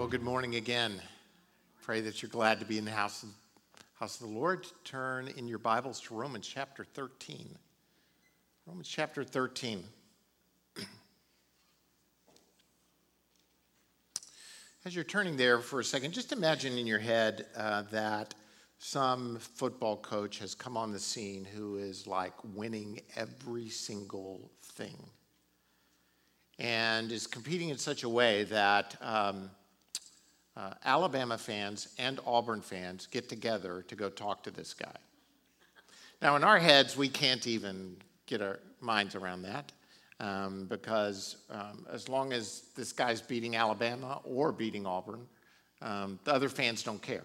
Well, good morning again. Pray that you're glad to be in the house of, house of the Lord. Turn in your Bibles to Romans chapter 13. Romans chapter 13. As you're turning there for a second, just imagine in your head uh, that some football coach has come on the scene who is like winning every single thing and is competing in such a way that um, uh, Alabama fans and Auburn fans get together to go talk to this guy. Now, in our heads, we can't even get our minds around that um, because um, as long as this guy's beating Alabama or beating Auburn, um, the other fans don't care.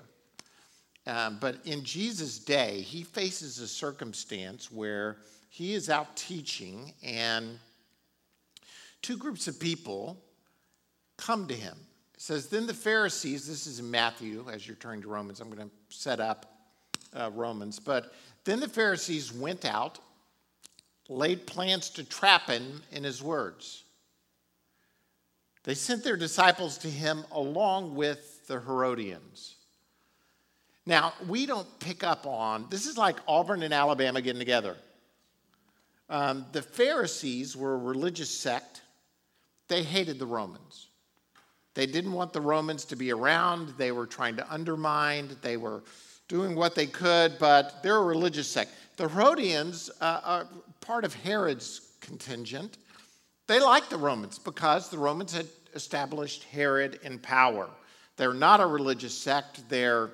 Um, but in Jesus' day, he faces a circumstance where he is out teaching, and two groups of people come to him. It says, Then the Pharisees, this is in Matthew, as you're turning to Romans, I'm going to set up uh, Romans, but then the Pharisees went out, laid plans to trap him in his words. They sent their disciples to him along with the Herodians. Now, we don't pick up on this is like Auburn and Alabama getting together. Um, the Pharisees were a religious sect, they hated the Romans. They didn't want the Romans to be around. They were trying to undermine. They were doing what they could, but they're a religious sect. The Herodians uh, are part of Herod's contingent. They liked the Romans because the Romans had established Herod in power. They're not a religious sect, they're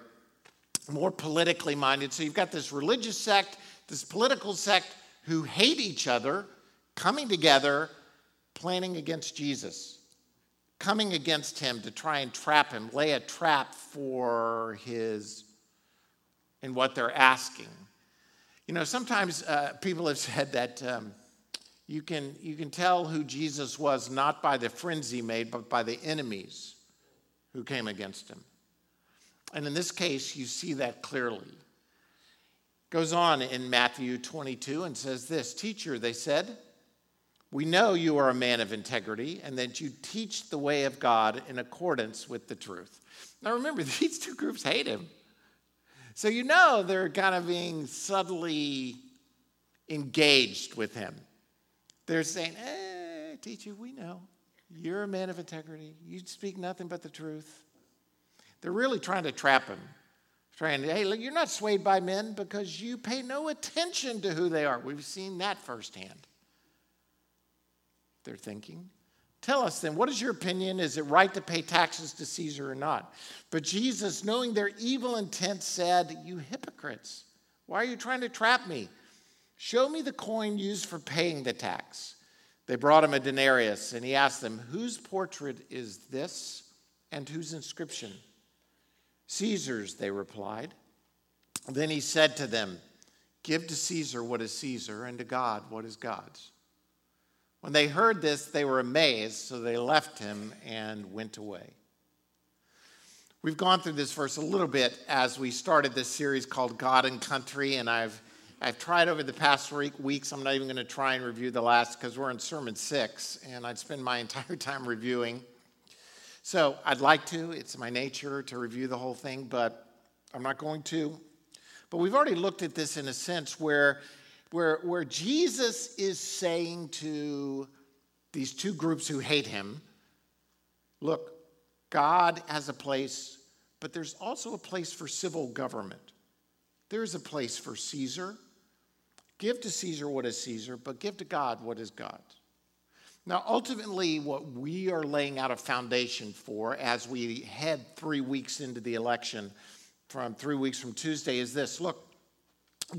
more politically minded. So you've got this religious sect, this political sect who hate each other, coming together, planning against Jesus coming against him to try and trap him, lay a trap for his, in what they're asking. You know, sometimes uh, people have said that um, you, can, you can tell who Jesus was not by the friends he made, but by the enemies who came against him. And in this case, you see that clearly. Goes on in Matthew 22 and says this Teacher, they said, we know you are a man of integrity and that you teach the way of God in accordance with the truth. Now remember, these two groups hate him. So you know they're kind of being subtly engaged with him. They're saying, hey, teacher, we know. You're a man of integrity. You speak nothing but the truth. They're really trying to trap him. Trying to, hey, look, you're not swayed by men because you pay no attention to who they are. We've seen that firsthand they're thinking. Tell us then, what is your opinion? Is it right to pay taxes to Caesar or not? But Jesus, knowing their evil intent, said, You hypocrites, why are you trying to trap me? Show me the coin used for paying the tax. They brought him a denarius, and he asked them, Whose portrait is this and whose inscription? Caesar's, they replied. Then he said to them, Give to Caesar what is Caesar, and to God what is God's. When they heard this, they were amazed, so they left him and went away. We've gone through this verse a little bit as we started this series called God and Country, and I've, I've tried over the past weeks. I'm not even going to try and review the last because we're in Sermon 6, and I'd spend my entire time reviewing. So I'd like to, it's my nature to review the whole thing, but I'm not going to. But we've already looked at this in a sense where where, where Jesus is saying to these two groups who hate him, look, God has a place, but there's also a place for civil government. There's a place for Caesar. Give to Caesar what is Caesar, but give to God what is God. Now, ultimately, what we are laying out a foundation for as we head three weeks into the election from three weeks from Tuesday is this look,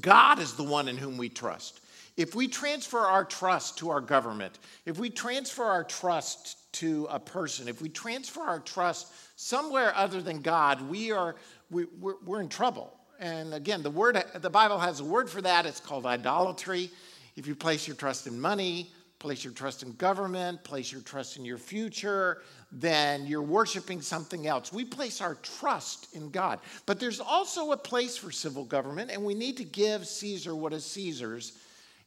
God is the one in whom we trust. If we transfer our trust to our government, if we transfer our trust to a person, if we transfer our trust somewhere other than God, we are we, we're, we're in trouble. And again, the word the Bible has a word for that. It's called idolatry. If you place your trust in money, place your trust in government, place your trust in your future, then you're worshiping something else. We place our trust in God. But there's also a place for civil government, and we need to give Caesar what is Caesar's.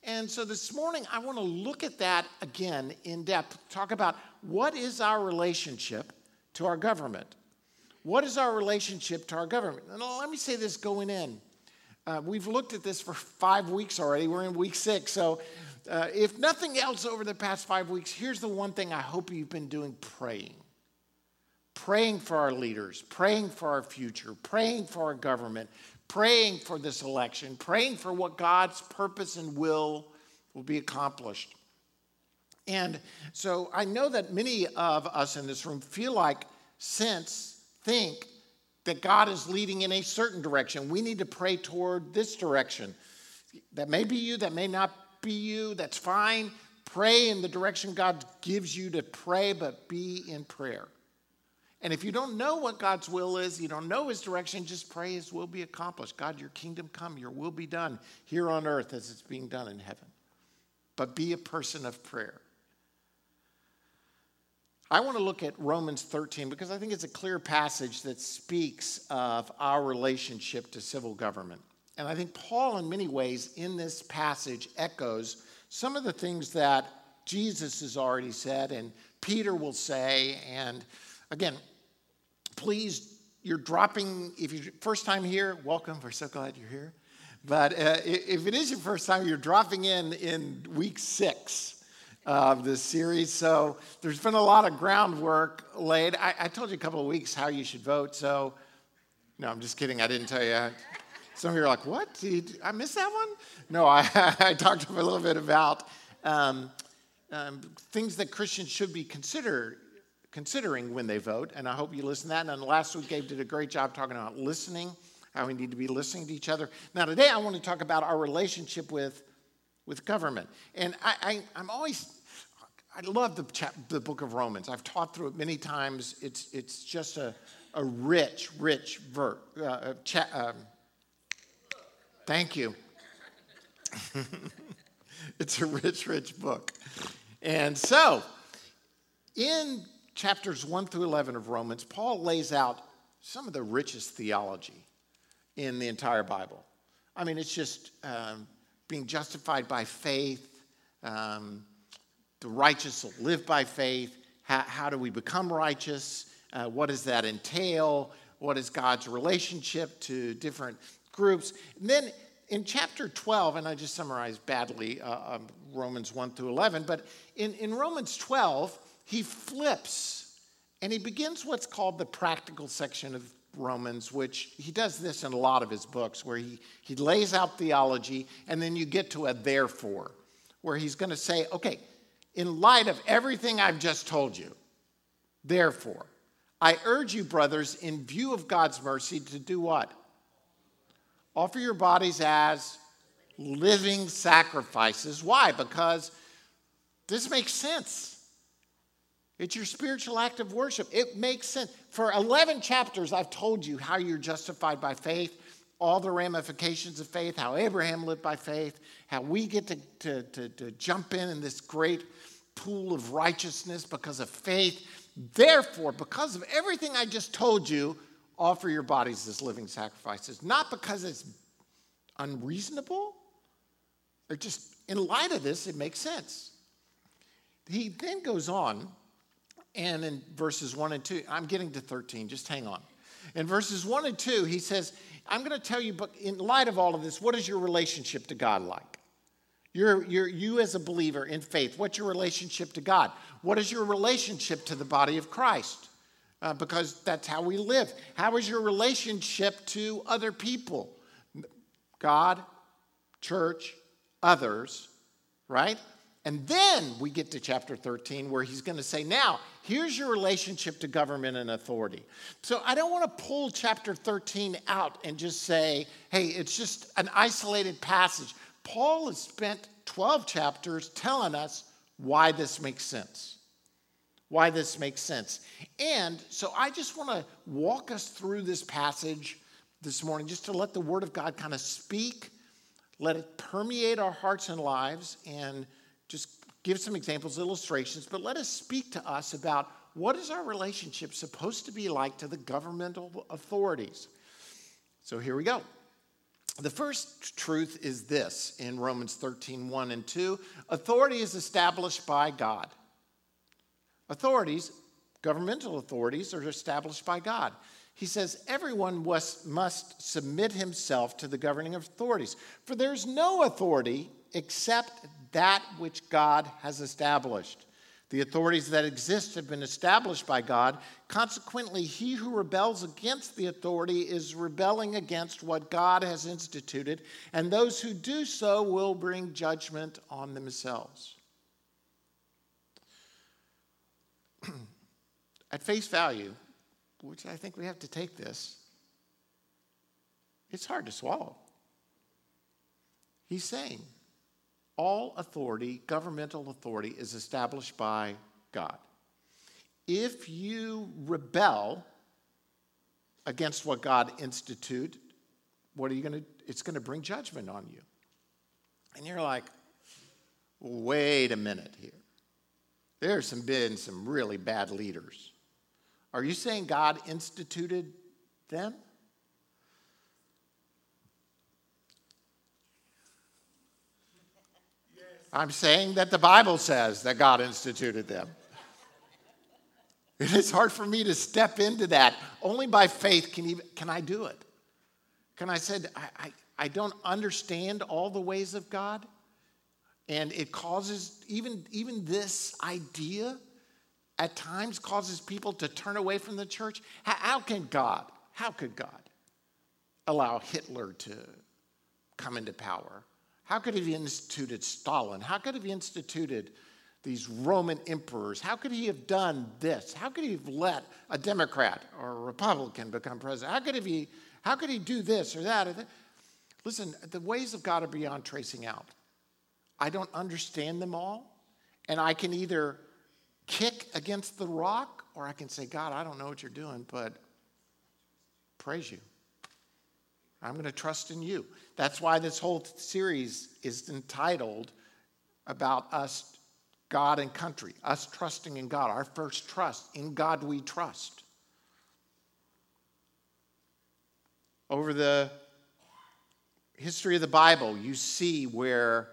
And so this morning, I want to look at that again in depth, talk about what is our relationship to our government. what is our relationship to our government? And let me say this going in. Uh, we've looked at this for five weeks already. We're in week six. So, uh, if nothing else over the past five weeks, here's the one thing I hope you've been doing praying. Praying for our leaders, praying for our future, praying for our government, praying for this election, praying for what God's purpose and will will be accomplished. And so I know that many of us in this room feel like, sense, think that God is leading in a certain direction. We need to pray toward this direction. That may be you, that may not be you, that's fine. Pray in the direction God gives you to pray, but be in prayer. And if you don't know what God's will is, you don't know his direction, just pray his will be accomplished. God, your kingdom come, your will be done here on earth as it's being done in heaven. But be a person of prayer. I want to look at Romans 13 because I think it's a clear passage that speaks of our relationship to civil government. And I think Paul, in many ways, in this passage, echoes some of the things that Jesus has already said and Peter will say. And again, please, you're dropping, if you're first time here, welcome. We're so glad you're here. But uh, if it is your first time, you're dropping in in week six of this series. So there's been a lot of groundwork laid. I, I, told you a couple of weeks how you should vote. So, no, I'm just kidding. I didn't tell you. Some of you are like, what? Did I miss that one? No, I, I talked a little bit about um, um, things that Christians should be consider, considering when they vote. And I hope you listen to that. And last week, Gabe did a great job talking about listening, how we need to be listening to each other. Now, today, I want to talk about our relationship with with government. And I, I, am always I love the, chap, the book of Romans. I've taught through it many times. It's, it's just a, a rich, rich verse. Uh, cha- um, thank you. it's a rich, rich book. And so, in chapters 1 through 11 of Romans, Paul lays out some of the richest theology in the entire Bible. I mean, it's just um, being justified by faith. Um, the righteous will live by faith. How, how do we become righteous? Uh, what does that entail? What is God's relationship to different groups? And then in chapter 12, and I just summarized badly uh, um, Romans 1 through 11, but in, in Romans 12, he flips and he begins what's called the practical section of Romans, which he does this in a lot of his books, where he, he lays out theology and then you get to a therefore, where he's going to say, okay, in light of everything I've just told you, therefore, I urge you, brothers, in view of God's mercy, to do what? Offer your bodies as living sacrifices. Why? Because this makes sense. It's your spiritual act of worship. It makes sense. For 11 chapters, I've told you how you're justified by faith, all the ramifications of faith, how Abraham lived by faith, how we get to, to, to, to jump in in this great pool of righteousness because of faith. Therefore, because of everything I just told you, offer your bodies as living sacrifices. Not because it's unreasonable, or just in light of this, it makes sense. He then goes on, and in verses 1 and 2, I'm getting to 13, just hang on. In verses 1 and 2, he says, I'm going to tell you, but in light of all of this, what is your relationship to God like? You're, you're, you, as a believer in faith, what's your relationship to God? What is your relationship to the body of Christ? Uh, because that's how we live. How is your relationship to other people? God, church, others, right? And then we get to chapter 13 where he's going to say, now, here's your relationship to government and authority. So I don't want to pull chapter 13 out and just say, hey, it's just an isolated passage. Paul has spent 12 chapters telling us why this makes sense. Why this makes sense. And so I just want to walk us through this passage this morning just to let the Word of God kind of speak, let it permeate our hearts and lives, and just give some examples, illustrations, but let us speak to us about what is our relationship supposed to be like to the governmental authorities. So here we go. The first truth is this in Romans 13, 1 and 2 authority is established by God. Authorities Governmental authorities are established by God. He says, Everyone must, must submit himself to the governing authorities, for there's no authority except that which God has established. The authorities that exist have been established by God. Consequently, he who rebels against the authority is rebelling against what God has instituted, and those who do so will bring judgment on themselves. At face value, which I think we have to take this, it's hard to swallow. He's saying, all authority, governmental authority, is established by God. If you rebel against what God instituted, what are you going to? It's going to bring judgment on you. And you're like, wait a minute here. There's some, been some really bad leaders. Are you saying God instituted them? I'm saying that the Bible says that God instituted them. It is hard for me to step into that. Only by faith can, even, can I do it. Can I say, I, I, I don't understand all the ways of God? And it causes, even, even this idea at times causes people to turn away from the church. How, how can God, how could God allow Hitler to come into power? How could he have instituted Stalin? How could he have instituted these Roman emperors? How could he have done this? How could he have let a Democrat or a Republican become president? How could he, how could he do this or that? Or that? Listen, the ways of God are beyond tracing out. I don't understand them all, and I can either against the rock or I can say, God, I don't know what you're doing, but praise you. I'm going to trust in you. That's why this whole series is entitled about us, God and country, us trusting in God, our first trust. In God we trust. Over the history of the Bible, you see where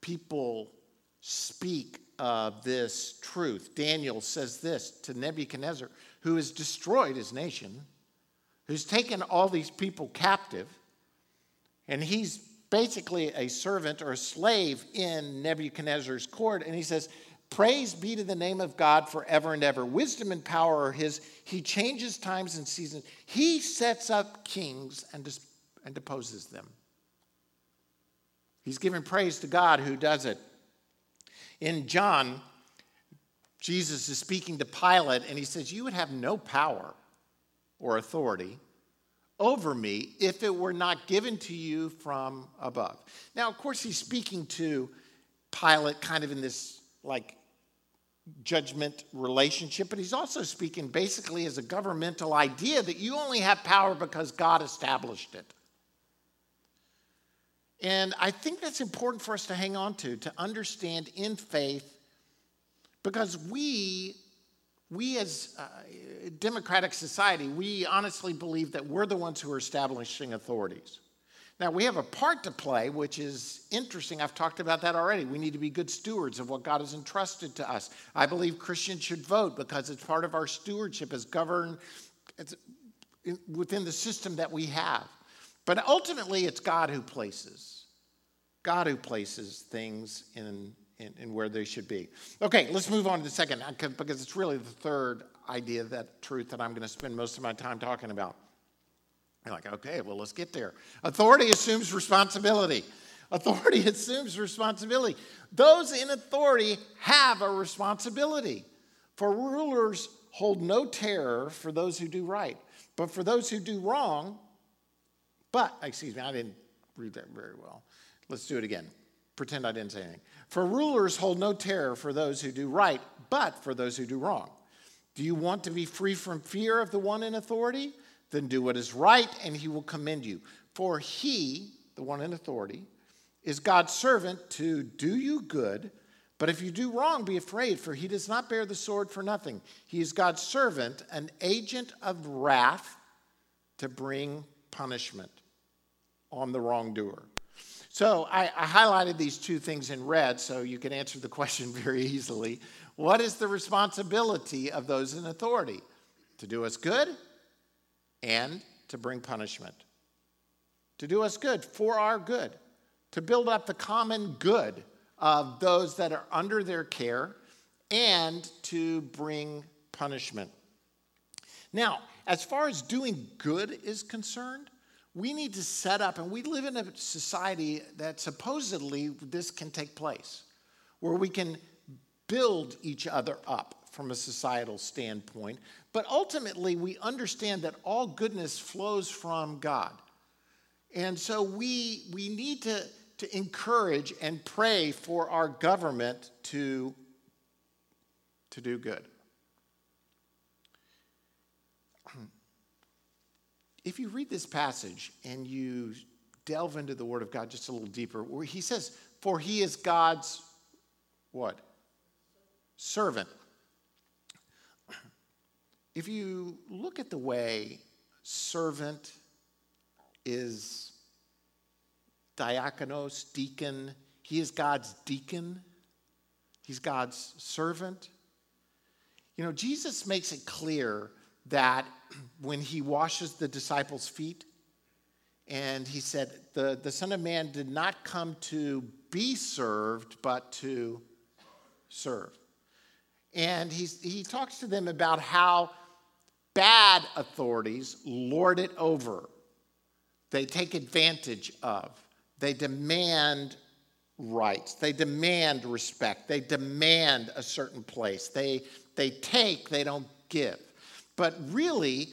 people speak of this truth. Daniel says this to Nebuchadnezzar, who has destroyed his nation who's taken all these people captive, and he's basically a servant or a slave in Nebuchadnezzar's court, and he says, Praise be to the name of God forever and ever. Wisdom and power are his. He changes times and seasons. He sets up kings and, dis- and deposes them. He's giving praise to God who does it. In John, Jesus is speaking to Pilate, and he says, You would have no power or authority over me if it were not given to you from above. Now, of course, he's speaking to Pilate kind of in this like judgment relationship, but he's also speaking basically as a governmental idea that you only have power because God established it. And I think that's important for us to hang on to, to understand in faith, because we we as a uh, democratic society, we honestly believe that we're the ones who are establishing authorities. Now, we have a part to play, which is interesting. I've talked about that already. We need to be good stewards of what God has entrusted to us. I believe Christians should vote because it's part of our stewardship as governed within the system that we have. But ultimately, it's God who places. God who places things in and, and where they should be. Okay, let's move on to the second, uh, because it's really the third idea, that truth that I'm going to spend most of my time talking about. You're like, okay, well, let's get there. Authority assumes responsibility. Authority assumes responsibility. Those in authority have a responsibility. For rulers hold no terror for those who do right, but for those who do wrong, but, excuse me, I didn't read that very well. Let's do it again. Pretend I didn't say anything. For rulers hold no terror for those who do right, but for those who do wrong. Do you want to be free from fear of the one in authority? Then do what is right, and he will commend you. For he, the one in authority, is God's servant to do you good. But if you do wrong, be afraid, for he does not bear the sword for nothing. He is God's servant, an agent of wrath to bring punishment on the wrongdoer. So I, I, highlighted these two things in red so you can answer the question very easily. What is the responsibility of those in authority? To do us good and to bring punishment. To do us good, for our good, to build up the common good of those that are under their care, and to bring punishment. Now, as far as doing good is concerned, we need to set up, and we live in a society that supposedly this can take place, where we can build each other up from a societal standpoint. But ultimately, we understand that all goodness flows from God. And so we, we need to, to encourage and pray for our government to, to do good. If you read this passage and you delve into the Word of God just a little deeper, where he says, For he is God's what? Servant. If you look at the way servant is diakonos, deacon, he is God's deacon, he's God's servant. You know, Jesus makes it clear that when he washes the disciples' feet, and he said, the, the Son of Man did not come to be served, but to serve. And he's, he talks to them about how bad authorities lord it over, they take advantage of, they demand rights, they demand respect, they demand a certain place, they, they take, they don't give. But really,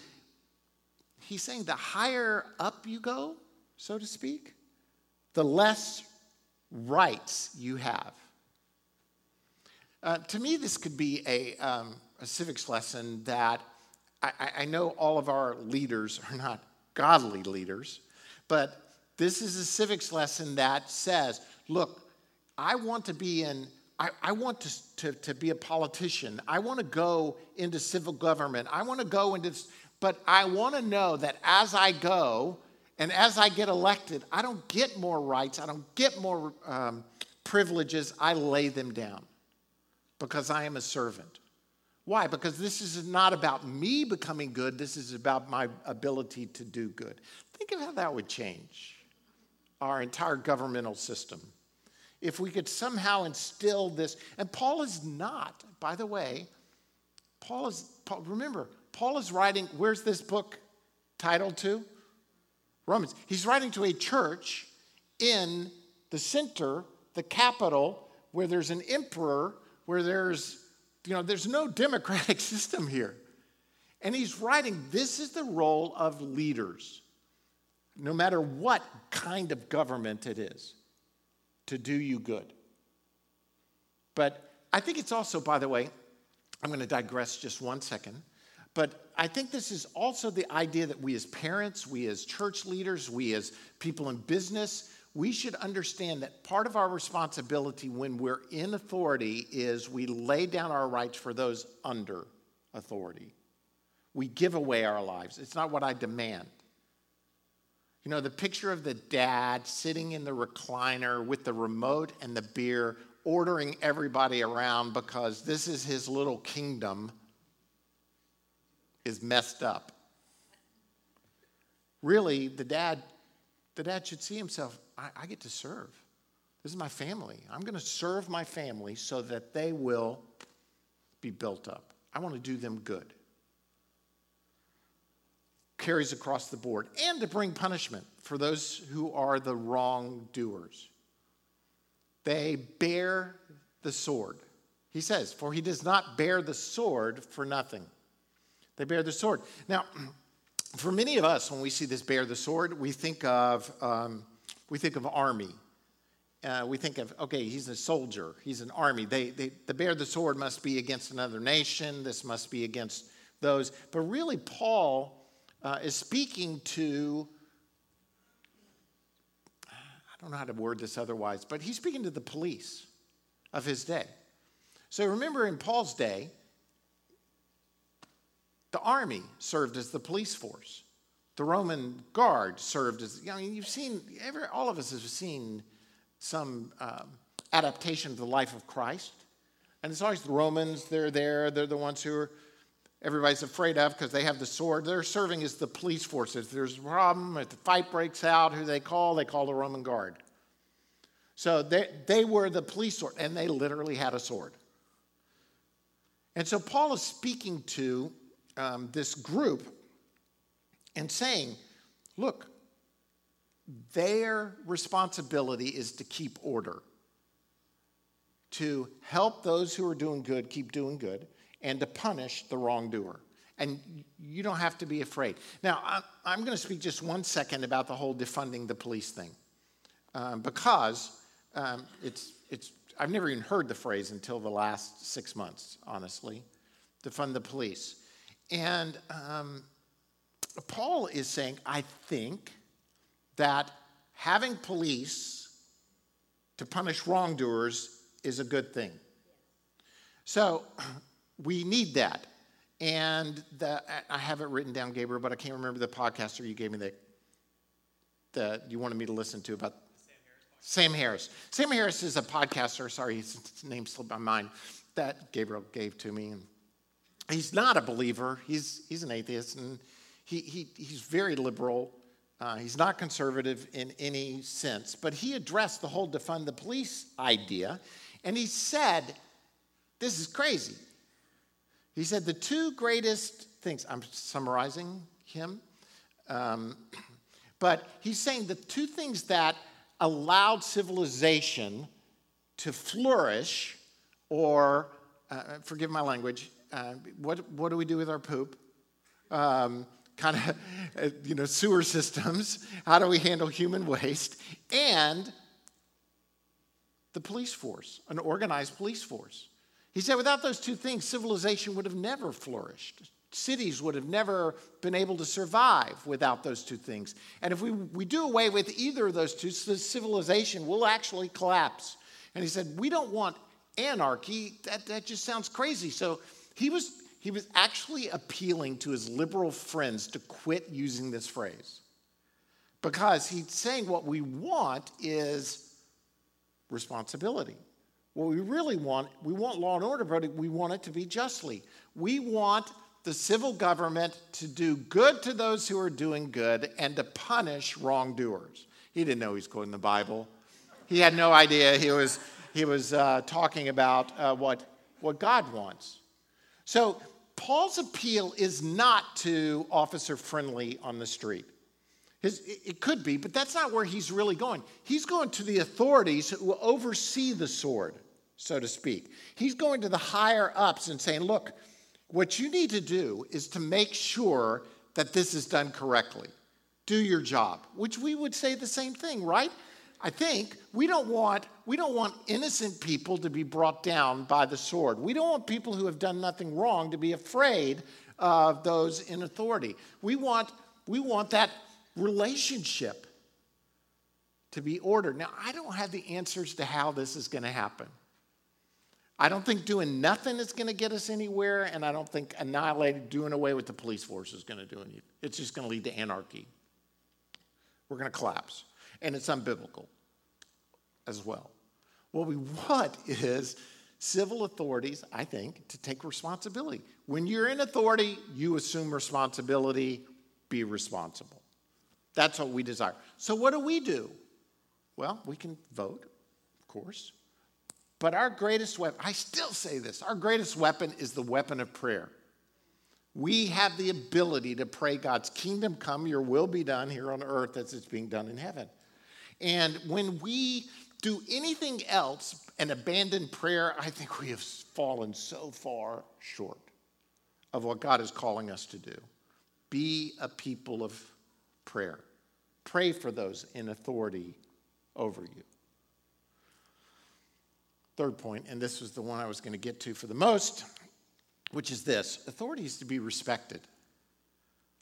he's saying the higher up you go, so to speak, the less rights you have. Uh, to me, this could be a, um, a civics lesson that I, I, know all of our leaders are not godly leaders, but this is a civics lesson that says, look, I want to be in, I, I want to, to, to be a politician. I want to go into civil government. I want to go into, but I want to know that as I go and as I get elected, I don't get more rights, I don't get more um, privileges, I lay them down because I am a servant. Why? Because this is not about me becoming good, this is about my ability to do good. Think of how that would change our entire governmental system. If we could somehow instill this, and Paul is not, by the way, Paul is, Paul, remember, Paul is writing, where's this book titled to? Romans. He's writing to a church in the center, the capital, where there's an emperor where there's, you know, there's no democratic system here. And he's writing, this is the role of leaders, no matter what kind of government it is, to do you good. But I think it's also, by the way, I'm going to digress just one second. But I think this is also the idea that we as parents, we as church leaders, we as people in business, we should understand that part of our responsibility when we're in authority is we lay down our rights for those under authority. We give away our lives. It's not what I demand. You know, the picture of the dad sitting in the recliner with the remote and the beer, ordering everybody around because this is his little kingdom, is messed up. Really, the dad, the dad should see himself I, I get to serve. This is my family. I'm going to serve my family so that they will be built up. I want to do them good. Carries across the board. And to bring punishment for those who are the wrongdoers. They bear the sword. He says, For he does not bear the sword for nothing. They bear the sword. Now, for many of us, when we see this bear the sword, we think of. Um, we think of army. Uh, we think of, okay, he's a soldier, he's an army. They, they, the bear the sword must be against another nation, this must be against those. But really, Paul uh, is speaking to, I don't know how to word this otherwise, but he's speaking to the police of his day. So remember, in Paul's day, the army served as the police force. The Roman guard served as, I mean, you've seen, every, all of us have seen some um, adaptation of the life of Christ. And it's always the Romans, they're there, they're the ones who are everybody's afraid of because they have the sword. They're serving as the police forces. If there's a problem, if the fight breaks out, who they call? They call the Roman guard. So they, they were the police sword, and they literally had a sword. And so Paul is speaking to um, this group and saying, look, their responsibility is to keep order, to help those who are doing good keep doing good, and to punish the wrongdoer. And you don't have to be afraid. Now, I'm going to speak just one second about the whole defunding the police thing, um, because um, it's, it's, I've never even heard the phrase until the last six months, honestly, defund the police. And um, Paul is saying, I think that having police to punish wrongdoers is a good thing. So we need that. And the, I have it written down, Gabriel, but I can't remember the podcaster you gave me that, that you wanted me to listen to about Sam Harris. Sam Harris is a podcaster, sorry, his name slipped my mind, that Gabriel gave to me. And he's not a believer, he's, he's an atheist, and he, he, he's very liberal. Uh, he's not conservative in any sense, but he addressed the whole defund the police idea, and he said, This is crazy. He said, The two greatest things, I'm summarizing him, um, but he's saying the two things that allowed civilization to flourish, or uh, forgive my language, uh, what, what do we do with our poop? Um, kind of, uh, you know, sewer systems. How do we handle human waste? And the police force, an organized police force. He said, without those two things, civilization would have never flourished. Cities would have never been able to survive without those two things. And if we, we do away with either of those two, civilization will actually collapse. And he said, We don't want anarchy. That, that just sounds crazy. So he was, he was actually appealing to his liberal friends to quit using this phrase. Because he's saying what we want is responsibility. What we really want, we want law and order, but we want it to be justly. We want the civil government to do good to those who are doing good and to punish wrongdoers. He didn't know he was quoting the Bible. He had no idea he was, he was uh, talking about uh, what, what God wants. So, Paul's appeal is not to officer friendly on the street. His, it could be, but that's not where he's really going. He's going to the authorities who oversee the sword, so to speak. He's going to the higher ups and saying, look, what you need to do is to make sure that this is done correctly. Do your job, which we would say the same thing, right? I think we don't want we don't want innocent people to be brought down by the sword. We don't want people who have done nothing wrong to be afraid of those in authority. We want we want that relationship to be ordered. Now, I don't have the answers to how this is going to happen. I don't think doing nothing is going to get us anywhere, and I don't think annihilating, doing away with the police force is going to do anything. It's just going to lead to anarchy. We're going to collapse. And it's unbiblical as well. What we want is civil authorities, I think, to take responsibility. When you're in authority, you assume responsibility, be responsible. That's what we desire. So, what do we do? Well, we can vote, of course. But our greatest weapon, I still say this, our greatest weapon is the weapon of prayer. We have the ability to pray God's kingdom come, your will be done here on earth as it's being done in heaven. And when we do anything else and abandon prayer, I think we have fallen so far short of what God is calling us to do. Be a people of prayer. Pray for those in authority over you. Third point, and this was the one I was going to get to for the most, which is this authority is to be respected.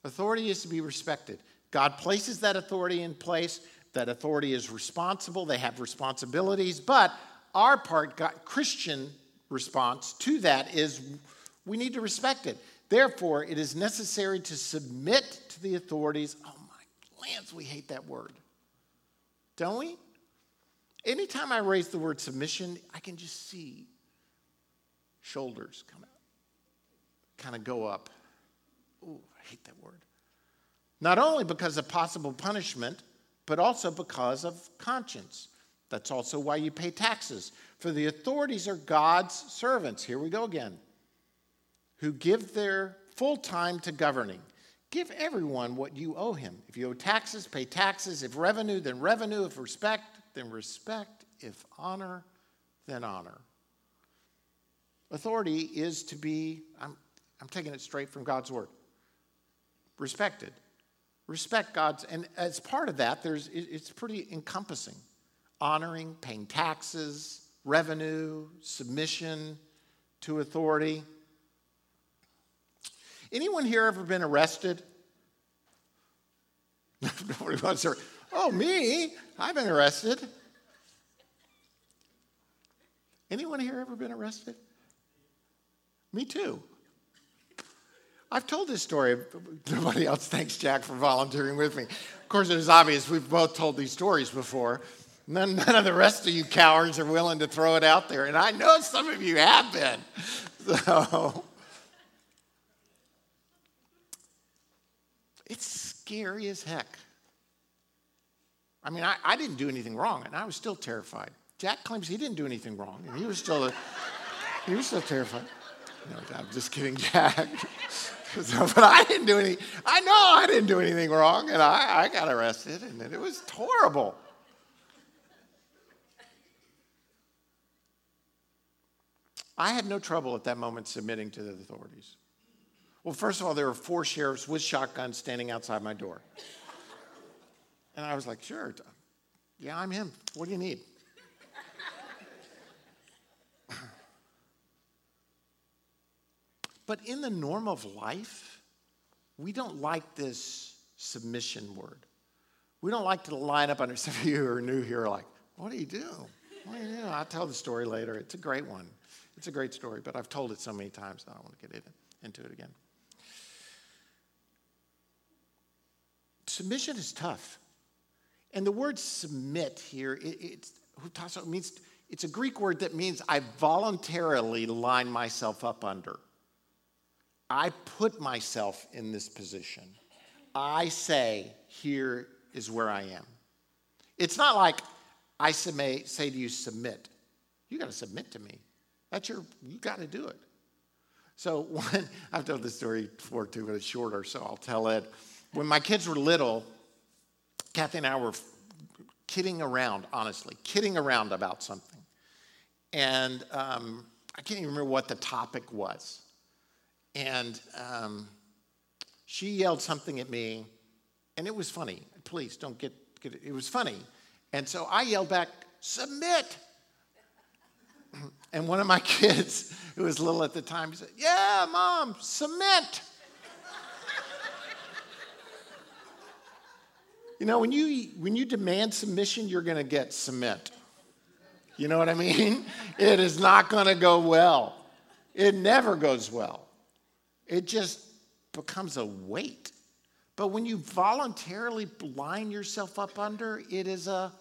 Authority is to be respected. God places that authority in place. That authority is responsible, they have responsibilities, but our part, God, Christian response to that is we need to respect it. Therefore, it is necessary to submit to the authorities. Oh my lands, we hate that word. Don't we? Anytime I raise the word submission, I can just see shoulders kind of kind of go up. Ooh, I hate that word. Not only because of possible punishment, but also because of conscience. That's also why you pay taxes. For the authorities are God's servants. Here we go again. Who give their full time to governing. Give everyone what you owe him. If you owe taxes, pay taxes. If revenue, then revenue. If respect, then respect. If honor, then honor. Authority is to be, I'm, I'm taking it straight from God's word, respected. Respect God's, and as part of that, there's, it's pretty encompassing honoring, paying taxes, revenue, submission to authority. Anyone here ever been arrested? Nobody wants to. Oh, me? I've been arrested. Anyone here ever been arrested? Me too. I've told this story. Nobody else thanks Jack for volunteering with me. Of course, it is obvious we've both told these stories before. None, none of the rest of you cowards are willing to throw it out there, and I know some of you have been. So it's scary as heck. I mean, I, I didn't do anything wrong, and I was still terrified. Jack claims he didn't do anything wrong, and he was still, a, he was still terrified. No, I'm just kidding, Jack. so, but I didn't do any. I know I didn't do anything wrong, and I, I got arrested, and it was horrible. I had no trouble at that moment submitting to the authorities. Well, first of all, there were four sheriffs with shotguns standing outside my door. And I was like, sure, yeah, I'm him. What do you need? but in the norm of life, we don't like this submission word. We don't like to line up under some of you who are new here, are like, what do you do? What do you do? I'll tell the story later. It's a great one. It's a great story, but I've told it so many times I don't want to get into it again. Submission is tough. And the word submit here, it, it means it's a Greek word that means I voluntarily line myself up under. I put myself in this position. I say, here is where I am. It's not like I say to you, submit. You got to submit to me. That's your, you got to do it. So when, I've told this story before too, but it's shorter, so I'll tell it. When my kids were little, Kathy and I were kidding around, honestly, kidding around about something. And um, I can't even remember what the topic was. And um, she yelled something at me, and it was funny. Please don't get, get it. It was funny. And so I yelled back, submit. And one of my kids, who was little at the time, said, Yeah, mom, cement. You know, when you, when you demand submission, you're going to get cement. You know what I mean? It is not going to go well. It never goes well. It just becomes a weight. But when you voluntarily line yourself up under, it is a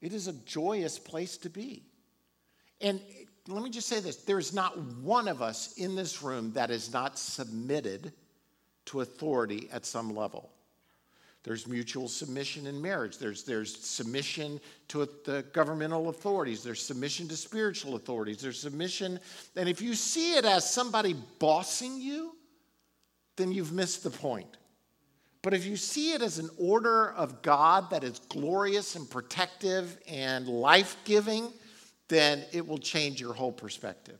it is a joyous place to be. And let me just say this there's not one of us in this room that is not submitted to authority at some level. There's mutual submission in marriage. There's, there's submission to the governmental authorities. There's submission to spiritual authorities. There's submission. And if you see it as somebody bossing you, then you've missed the point. But if you see it as an order of God that is glorious and protective and life giving, then it will change your whole perspective.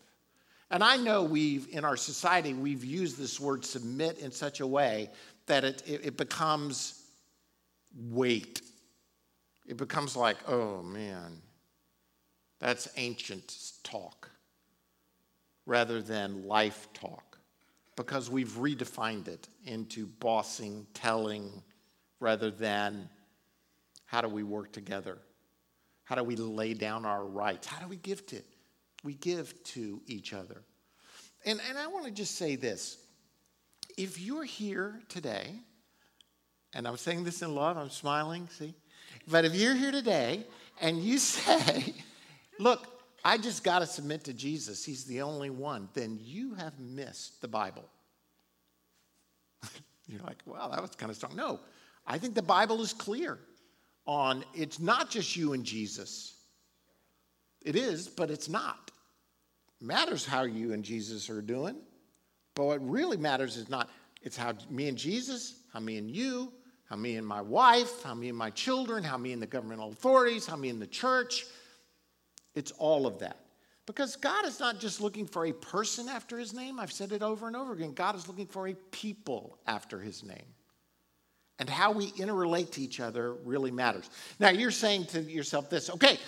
And I know we've, in our society, we've used this word submit in such a way that it, it, it becomes weight. It becomes like, oh man, that's ancient talk rather than life talk because we've redefined it into bossing, telling, rather than how do we work together. How do we lay down our rights? How do we give to? We give to each other. And, and I want to just say this. If you're here today, and I'm saying this in love, I'm smiling, see? But if you're here today and you say, look, I just got to submit to Jesus, He's the only one, then you have missed the Bible. You're like, wow, that was kind of strong. No, I think the Bible is clear on it's not just you and Jesus. It is, but it's not. It matters how you and Jesus are doing, but what really matters is not, it's how me and Jesus, how me and you, how me and my wife, how me and my children, how me and the governmental authorities, how me and the church. It's all of that. Because God is not just looking for a person after his name. I've said it over and over again. God is looking for a people after his name. And how we interrelate to each other really matters. Now, you're saying to yourself this okay,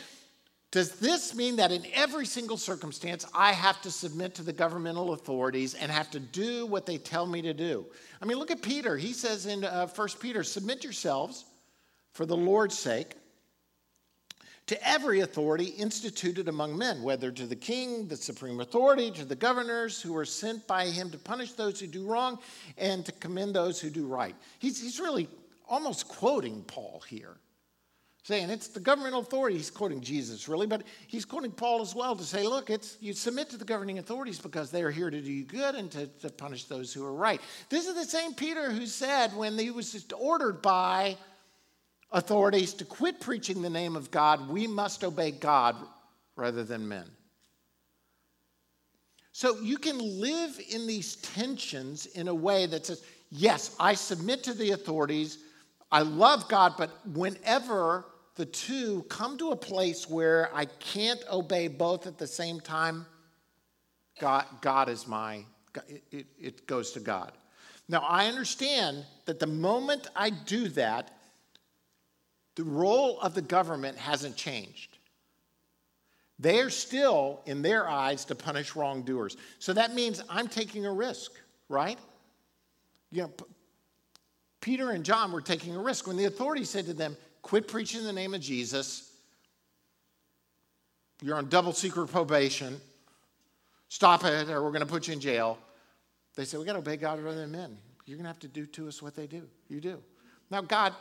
does this mean that in every single circumstance I have to submit to the governmental authorities and have to do what they tell me to do? I mean, look at Peter. He says in uh, 1 Peter, submit yourselves for the Lord's sake to every authority instituted among men, whether to the king, the supreme authority, to the governors who are sent by him to punish those who do wrong and to commend those who do right. He's, he's really almost quoting Paul here, saying it's the governmental authority. He's quoting Jesus, really, but he's quoting Paul as well to say, look, it's, you submit to the governing authorities because they are here to do you good and to, to punish those who are right. This is the same Peter who said when he was just ordered by authorities to quit preaching the name of God, we must obey God rather than men. So you can live in these tensions in a way that says, yes, I submit to the authorities, I love God, but whenever the two come to a place where I can't obey both at the same time, God, God is my, it, it goes to God. Now, I understand that the moment I do that, the role of the government hasn't changed. They're still, in their eyes, to punish wrongdoers. So that means I'm taking a risk, right? You know, P- Peter and John were taking a risk. When the authorities said to them, quit preaching the name of Jesus, you're on double secret probation, stop it, or we're going to put you in jail. They said, we got to obey God rather than men. You're going to have to do to us what they do. You do. Now, God,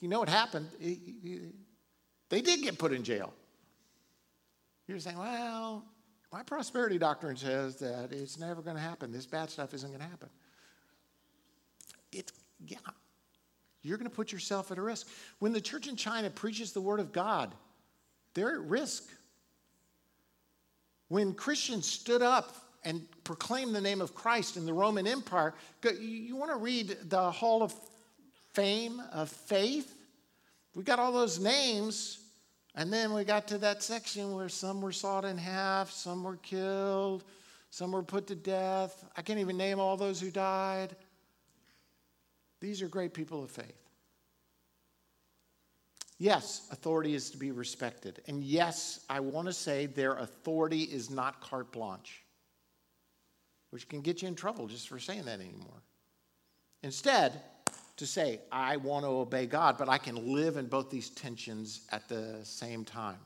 you know what happened? They did get put in jail. You're saying, well, my prosperity doctrine says that it's never going to happen. This bad stuff isn't going to happen. It's, yeah, you're going to put yourself at a risk. When the church in China preaches the word of God, they're at risk. When Christians stood up and proclaimed the name of Christ in the Roman Empire, you want to read the Hall of Fame of Faith? We got all those names, and then we got to that section where some were sawed in half, some were killed, some were put to death. I can't even name all those who died. These are great people of faith. Yes, authority is to be respected. And yes, I want to say their authority is not carte blanche, which can get you in trouble just for saying that anymore. Instead, to say, I want to obey God, but I can live in both these tensions at the same time.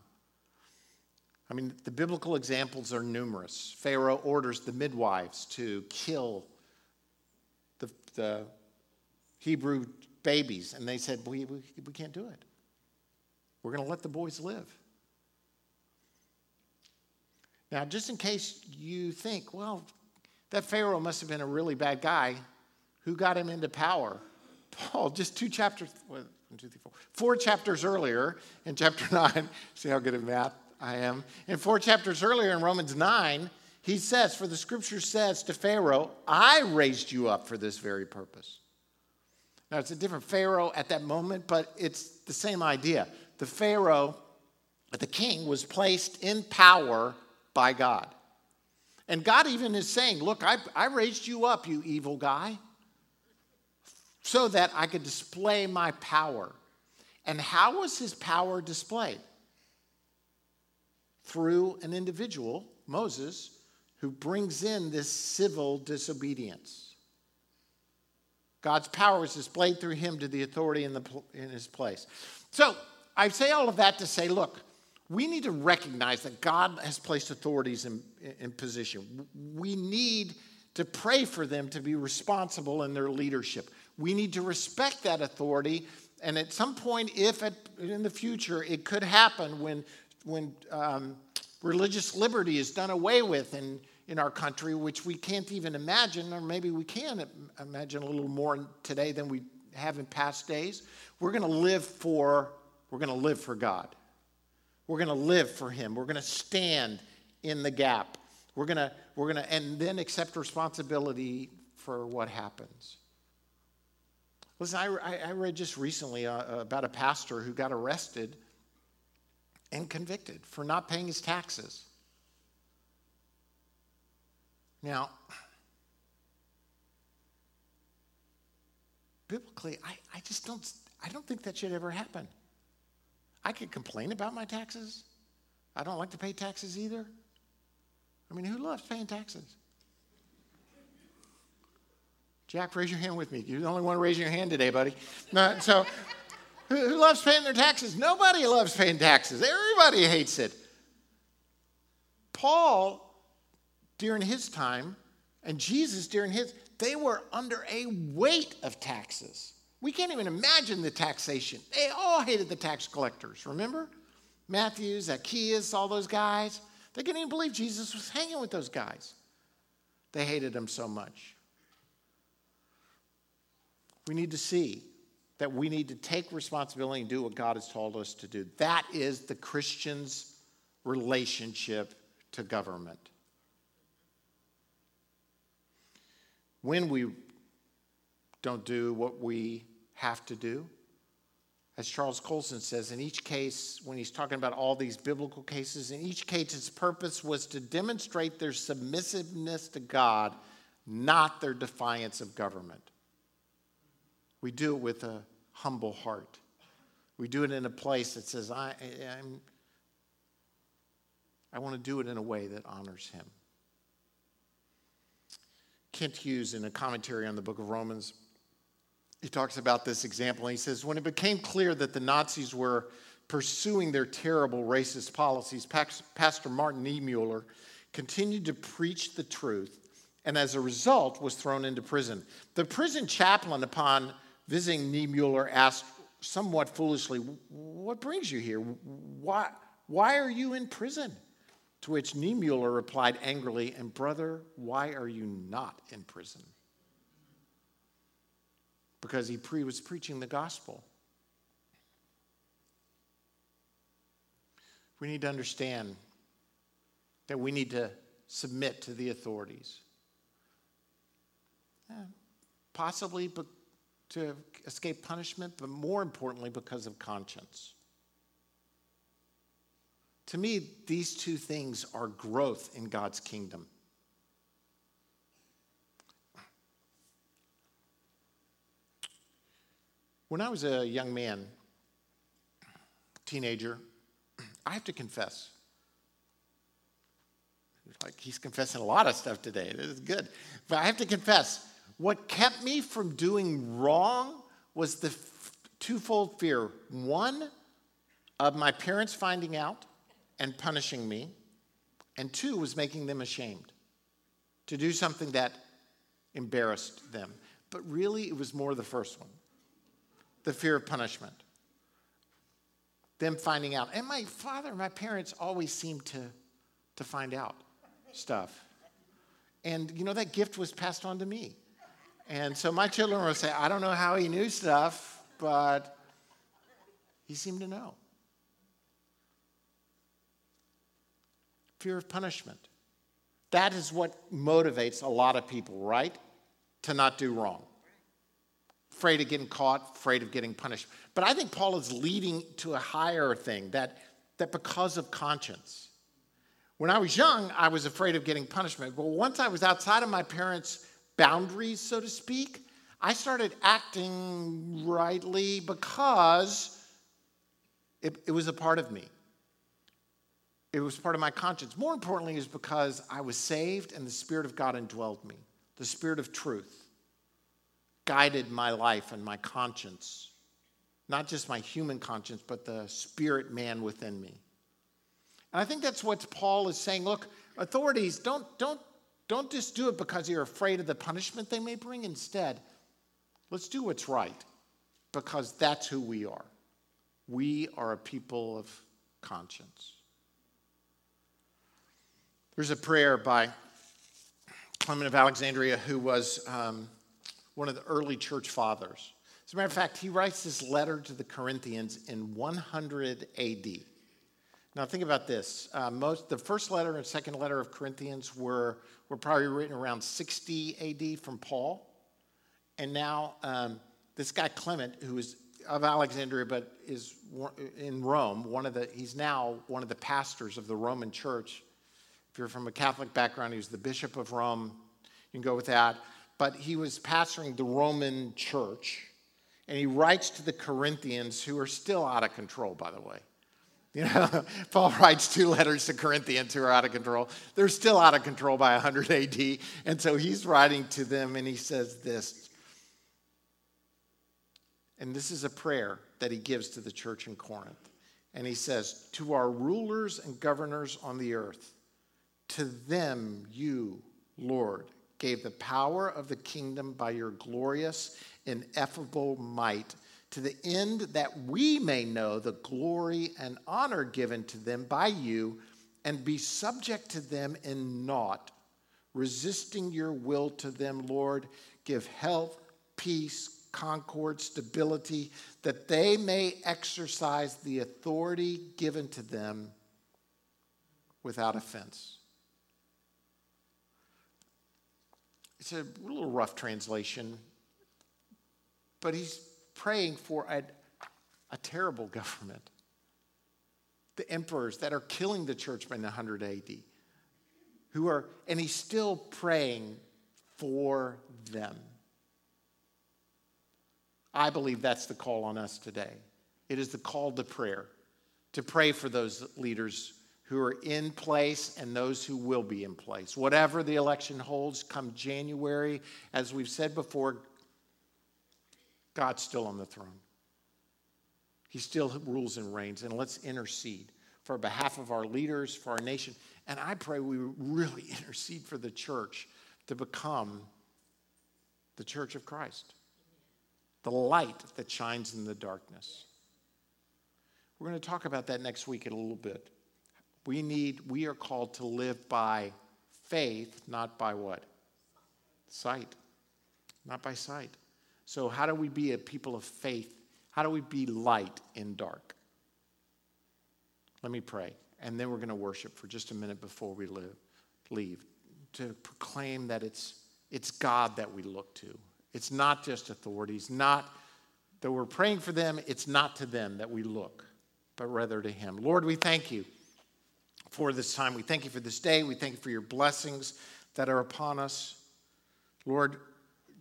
I mean, the biblical examples are numerous. Pharaoh orders the midwives to kill the, the Hebrew babies, and they said, we, we, we can't do it. We're going to let the boys live. Now, just in case you think, well, that Pharaoh must have been a really bad guy, who got him into power? Paul, just two chapters, one, two, three, four, four chapters earlier in chapter 9, see how good at math I am. In four chapters earlier in Romans 9, he says, For the scripture says to Pharaoh, I raised you up for this very purpose. Now, it's a different Pharaoh at that moment, but it's the same idea. The Pharaoh, the king, was placed in power by God. And God even is saying, Look, I, I raised you up, you evil guy so that I could display my power. And how was his power displayed? Through an individual, Moses, who brings in this civil disobedience. God's power is displayed through him to the authority in, the, in his place. So I say all of that to say, look, we need to recognize that God has placed authorities in, in position. We need to pray for them to be responsible in their leadership. We need to respect that authority. And at some point, if in the future it could happen when, when um, Religious liberty is done away with in, in our country, which we can't even imagine, or maybe we can imagine a little more today than we have in past days. We're going to live for we're going to live for God. We're going to live for him. We're going to stand in the gap. We're going to we're going to and then accept responsibility for what happens. Listen, I, I read just recently uh, about a pastor who got arrested and convicted for not paying his taxes. Now, biblically, I, I just don't, I don't think that should ever happen. I could complain about my taxes. I don't like to pay taxes either. I mean, who loves paying taxes? Jack, raise your hand with me. You're the only one raising your hand today, buddy. So, who loves paying their taxes? Nobody loves paying taxes. Everybody hates it. Paul, during his time, and Jesus during his, they were under a weight of taxes. We can't even imagine the taxation. They all hated the tax collectors, remember? Matthew, Zacchaeus, all those guys. They couldn't even believe Jesus was hanging with those guys. They hated him so much. We need to see that we need to take responsibility and do what God has told us to do. That is the Christian's relationship to government. When we don't do what we have to do, as Charles Colson says, in each case, when he's talking about all these biblical cases, in each case, its purpose was to demonstrate their submissiveness to God, not their defiance of government. We do it with a humble heart. We do it in a place that says, I, I'm, I want to do it in a way that honors him. Kent Hughes, in a commentary on the book of Romans, he talks about this example. And he says, When it became clear that the Nazis were pursuing their terrible racist policies, Pastor Martin Niemöller continued to preach the truth and as a result was thrown into prison. The prison chaplain, upon Visiting Niemöller asked somewhat foolishly, What brings you here? Why, why are you in prison? To which Niemöller replied angrily, And brother, why are you not in prison? Because he pre- was preaching the gospel. We need to understand that we need to submit to the authorities. Yeah, possibly to escape punishment, but more importantly, because of conscience. To me, these two things are growth in God's kingdom. When I was a young man, teenager, I have to confess. Like he's confessing a lot of stuff today. This is good. But I have to confess, what kept me from doing wrong was the twofold fear one, of my parents finding out and punishing me, and two, was making them ashamed to do something that embarrassed them. But really, it was more the first one the fear of punishment. Them finding out. And my father and my parents always seemed to, to find out stuff. And, you know, that gift was passed on to me. And so my children will say, I don't know how he knew stuff, but he seemed to know. Fear of punishment. That is what motivates a lot of people, right? To not do wrong. Afraid of getting caught, afraid of getting punished. But I think Paul is leading to a higher thing that, that because of conscience. When I was young, I was afraid of getting punishment. But once I was outside of my parents' boundaries, so to speak, I started acting rightly because it, it, was a part of me. It was part of my conscience. More importantly, is because I was saved and the Spirit of God indwelled me. The Spirit of truth guided my life and my conscience. Not just my human conscience, but the spirit man within me. And I think that's what Paul is saying. Look, authorities, don't, don't don't just do it because you're afraid of the punishment they may bring. Instead, let's do what's right because that's who we are. We are a people of conscience. There's a prayer by Clement of Alexandria, who was um, one of the early church fathers. As a matter of fact, he writes this letter to the Corinthians in 100 AD. Now, think about this. Uh, most, the first letter and second letter of Corinthians were, were probably written around 60 AD from Paul. And now, um, this guy Clement, who is of Alexandria but is in Rome, one of the, he's now one of the pastors of the Roman church. If you're from a Catholic background, he was the Bishop of Rome. You can go with that. But he was pastoring the Roman church. And he writes to the Corinthians, who are still out of control, by the way. You know, Paul writes two letters to Corinthians who are out of control. They're still out of control by 100 AD. And so he's writing to them and he says this. And this is a prayer that he gives to the church in Corinth. And he says, To our rulers and governors on the earth, to them you, Lord, gave the power of the kingdom by your glorious, ineffable might to the end that we may know the glory and honor given to them by you and be subject to them in naught, resisting your will to them, Lord. Give health, peace, concord, stability, that they may exercise the authority given to them without offense. It's a little rough translation, but he's praying for a, a terrible government. The emperors that are killing the church by 100 AD, who are, and he's still praying for them. I believe that's the call on us today. It is the call to prayer, to pray for those leaders who are in place and those who will be in place. Whatever the election holds come January, as we've said before, God's still on the throne. He still rules and reigns. And let's intercede for behalf of our leaders, for our nation. And I pray we really intercede for the church to become the church of Christ, the light that shines in the darkness. We're going to talk about that next week in a little bit. We need, we are called to live by faith, not by what? Sight. Not by sight. So, how do we be a people of faith? How do we be light in dark? Let me pray, and then we're going to worship for just a minute before we live, leave to proclaim that it's, it's God that we look to. It's not just authorities, not that we're praying for them, it's not to them that we look, but rather to Him. Lord, we thank you for this time. We thank you for this day. We thank you for your blessings that are upon us. Lord,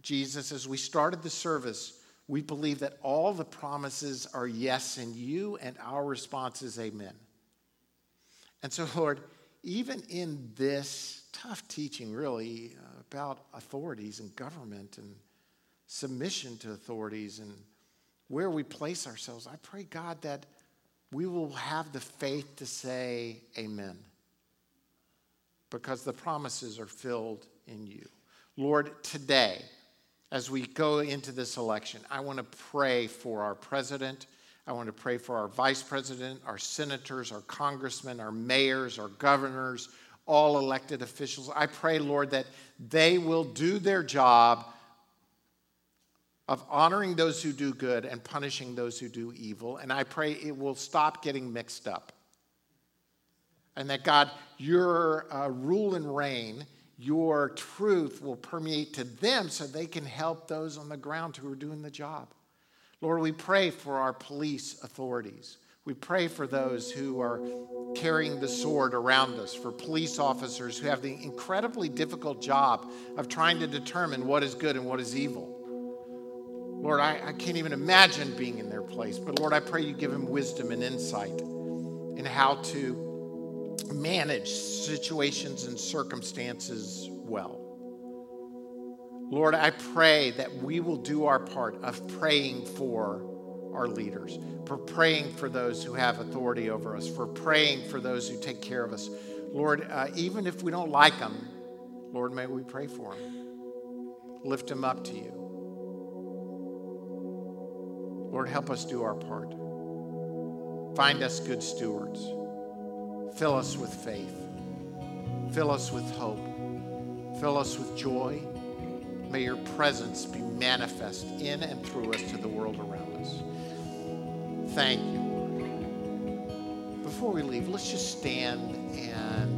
Jesus, as we started the service, we believe that all the promises are yes in you, and our response is amen. And so, Lord, even in this tough teaching, really, uh, about authorities and government and submission to authorities and where we place ourselves, I pray, God, that we will have the faith to say amen because the promises are filled in you. Lord, today, as we go into this election, I want to pray for our president. I want to pray for our vice president, our senators, our congressmen, our mayors, our governors, all elected officials. I pray, Lord, that they will do their job of honoring those who do good and punishing those who do evil. And I pray it will stop getting mixed up. And that, God, your uh, rule and reign your truth will permeate to them so they can help those on the ground who are doing the job. Lord, we pray for our police authorities. We pray for those who are carrying the sword around us, for police officers who have the incredibly difficult job of trying to determine what is good and what is evil. Lord, I, I can't even imagine being in their place, but Lord, I pray you give them wisdom and insight in how to manage situations and circumstances well. Lord, I pray that we will do our part of praying for our leaders, for praying for those who have authority over us, for praying for those who take care of us. Lord, uh, even if we don't like them, Lord, may we pray for them. Lift them up to you. Lord, help us do our part. Find us good stewards. Fill us with faith. Fill us with hope. Fill us with joy. May your presence be manifest in and through us to the world around us. Thank you, Lord. Before we leave, let's just stand and